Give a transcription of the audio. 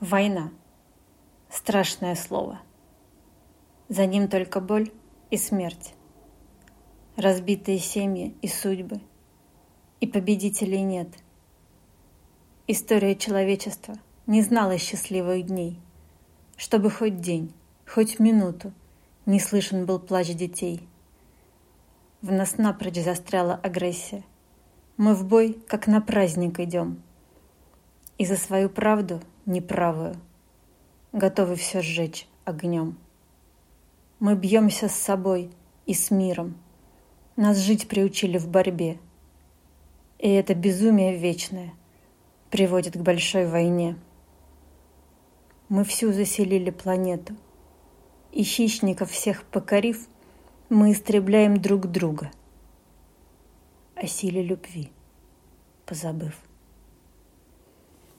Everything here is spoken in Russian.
Война. Страшное слово. За ним только боль и смерть. Разбитые семьи и судьбы. И победителей нет. История человечества не знала счастливых дней. Чтобы хоть день, хоть минуту не слышен был плач детей. В нас напрочь застряла агрессия. Мы в бой, как на праздник идем. И за свою правду неправую, готовы все сжечь огнем. Мы бьемся с собой и с миром. Нас жить приучили в борьбе. И это безумие вечное приводит к большой войне. Мы всю заселили планету. И хищников всех покорив, мы истребляем друг друга. О силе любви позабыв.